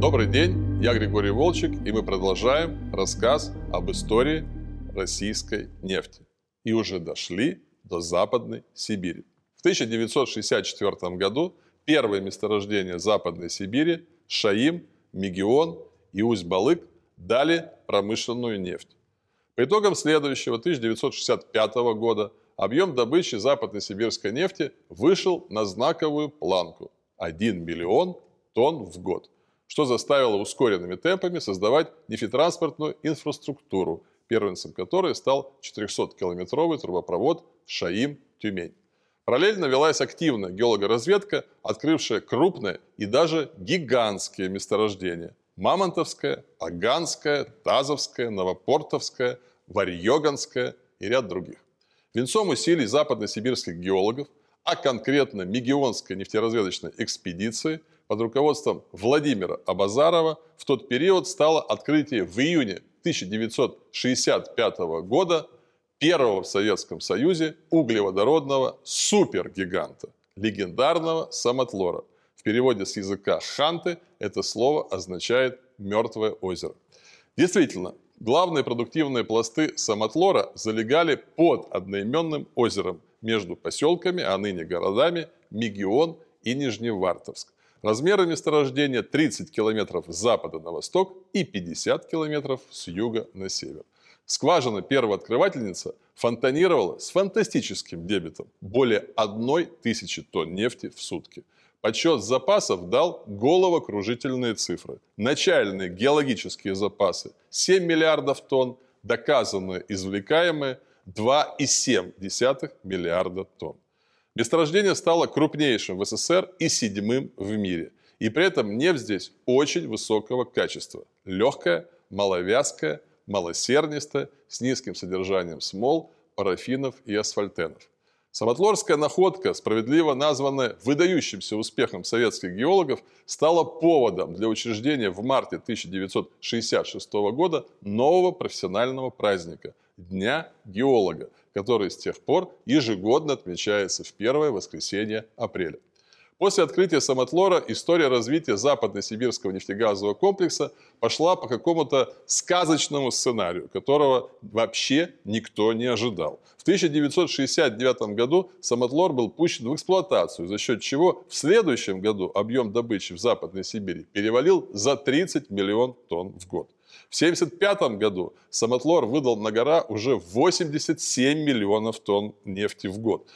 Добрый день, я Григорий Волчек, и мы продолжаем рассказ об истории российской нефти. И уже дошли до Западной Сибири. В 1964 году первое месторождение Западной Сибири – Шаим, Мегион и Усть-Балык – дали промышленную нефть. По итогам следующего 1965 года объем добычи западно-сибирской нефти вышел на знаковую планку – 1 миллион тонн в год, что заставило ускоренными темпами создавать нефтетранспортную инфраструктуру, первенцем которой стал 400-километровый трубопровод Шаим-Тюмень. Параллельно велась активная геологоразведка, открывшая крупные и даже гигантские месторождения – Мамонтовская, Аганская, Тазовская, Новопортовская, Варьоганская и ряд других. Венцом усилий западно-сибирских геологов, а конкретно Мегионской нефтеразведочной экспедиции под руководством Владимира Абазарова в тот период стало открытие в июне 1965 года первого в Советском Союзе углеводородного супергиганта, легендарного самотлора – в переводе с языка «ханты» это слово означает «мертвое озеро». Действительно, главные продуктивные пласты самотлора залегали под одноименным озером между поселками, а ныне городами Мегион и Нижневартовск. Размеры месторождения 30 километров с запада на восток и 50 километров с юга на север. Скважина первооткрывательница фонтанировала с фантастическим дебетом – более одной тысячи тонн нефти в сутки – Подсчет запасов дал головокружительные цифры. Начальные геологические запасы 7 миллиардов тонн, доказанные извлекаемые 2,7 миллиарда тонн. Месторождение стало крупнейшим в СССР и седьмым в мире. И при этом нефть здесь очень высокого качества. Легкая, маловязкая, малосернистая, с низким содержанием смол, парафинов и асфальтенов. Самотлорская находка, справедливо названная выдающимся успехом советских геологов, стала поводом для учреждения в марте 1966 года нового профессионального праздника – Дня геолога, который с тех пор ежегодно отмечается в первое воскресенье апреля. После открытия самотлора история развития западно-сибирского нефтегазового комплекса пошла по какому-то сказочному сценарию, которого вообще никто не ожидал. В 1969 году самотлор был пущен в эксплуатацию, за счет чего в следующем году объем добычи в Западной Сибири перевалил за 30 миллион тонн в год. В 1975 году самотлор выдал на гора уже 87 миллионов тонн нефти в год.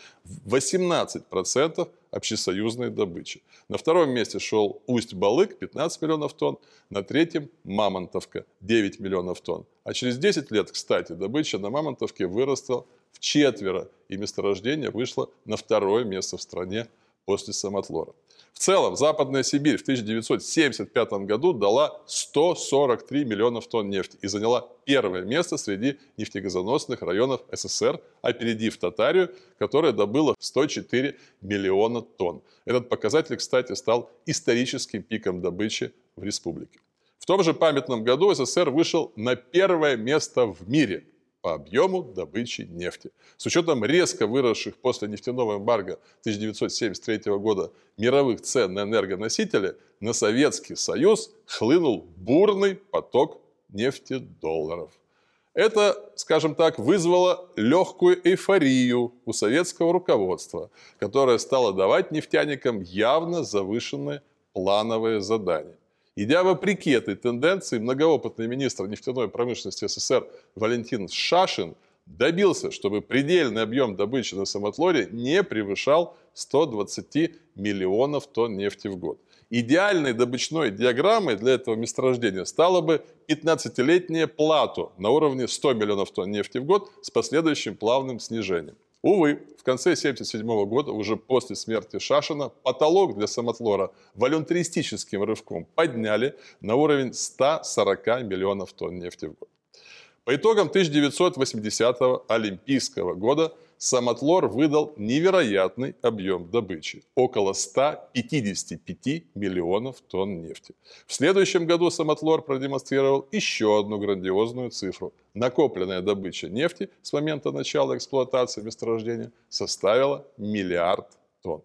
18% общесоюзной добычи. На втором месте шел Усть-Балык 15 миллионов тонн, на третьем Мамонтовка 9 миллионов тонн. А через 10 лет, кстати, добыча на Мамонтовке выросла в четверо, и месторождение вышло на второе место в стране после самотлора. В целом, Западная Сибирь в 1975 году дала 143 миллионов тонн нефти и заняла первое место среди нефтегазоносных районов СССР, опередив Татарию, которая добыла 104 миллиона тонн. Этот показатель, кстати, стал историческим пиком добычи в республике. В том же памятном году СССР вышел на первое место в мире по объему добычи нефти. С учетом резко выросших после нефтяного эмбарго 1973 года мировых цен на энергоносители, на Советский Союз хлынул бурный поток нефтедолларов. Это, скажем так, вызвало легкую эйфорию у советского руководства, которое стало давать нефтяникам явно завышенные плановые задания. Идя вопреки этой тенденции, многоопытный министр нефтяной промышленности СССР Валентин Шашин добился, чтобы предельный объем добычи на самотлоре не превышал 120 миллионов тонн нефти в год. Идеальной добычной диаграммой для этого месторождения стала бы 15-летняя плату на уровне 100 миллионов тонн нефти в год с последующим плавным снижением. Увы, в конце 1977 года, уже после смерти Шашина, потолок для самотлора волюнтаристическим рывком подняли на уровень 140 миллионов тонн нефти в год. По итогам 1980 Олимпийского года Самотлор выдал невероятный объем добычи – около 155 миллионов тонн нефти. В следующем году Самотлор продемонстрировал еще одну грандиозную цифру. Накопленная добыча нефти с момента начала эксплуатации месторождения составила миллиард тонн.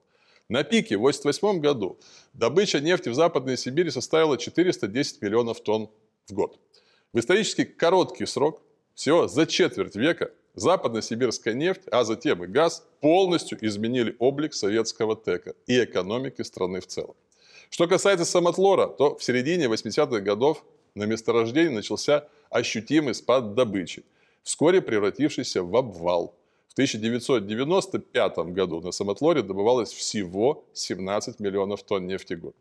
На пике в 1988 году добыча нефти в Западной Сибири составила 410 миллионов тонн в год. В исторически короткий срок, всего за четверть века, западно-сибирская нефть, а затем и газ полностью изменили облик советского ТЭКа и экономики страны в целом. Что касается самотлора, то в середине 80-х годов на месторождении начался ощутимый спад добычи, вскоре превратившийся в обвал. В 1995 году на самотлоре добывалось всего 17 миллионов тонн нефти в год.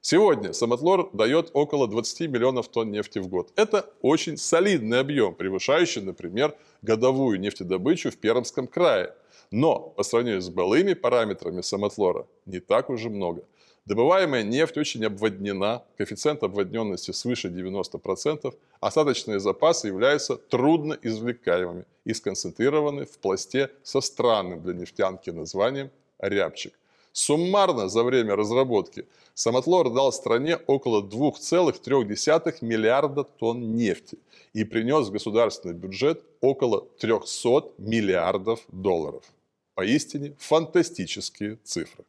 Сегодня самотлор дает около 20 миллионов тонн нефти в год. Это очень солидный объем, превышающий, например, годовую нефтедобычу в Пермском крае. Но по сравнению с былыми параметрами самотлора не так уже много. Добываемая нефть очень обводнена, коэффициент обводненности свыше 90%, остаточные запасы являются трудно извлекаемыми и сконцентрированы в пласте со странным для нефтянки названием рябчик. Суммарно за время разработки Самотлор дал стране около 2,3 миллиарда тонн нефти и принес в государственный бюджет около 300 миллиардов долларов. Поистине фантастические цифры.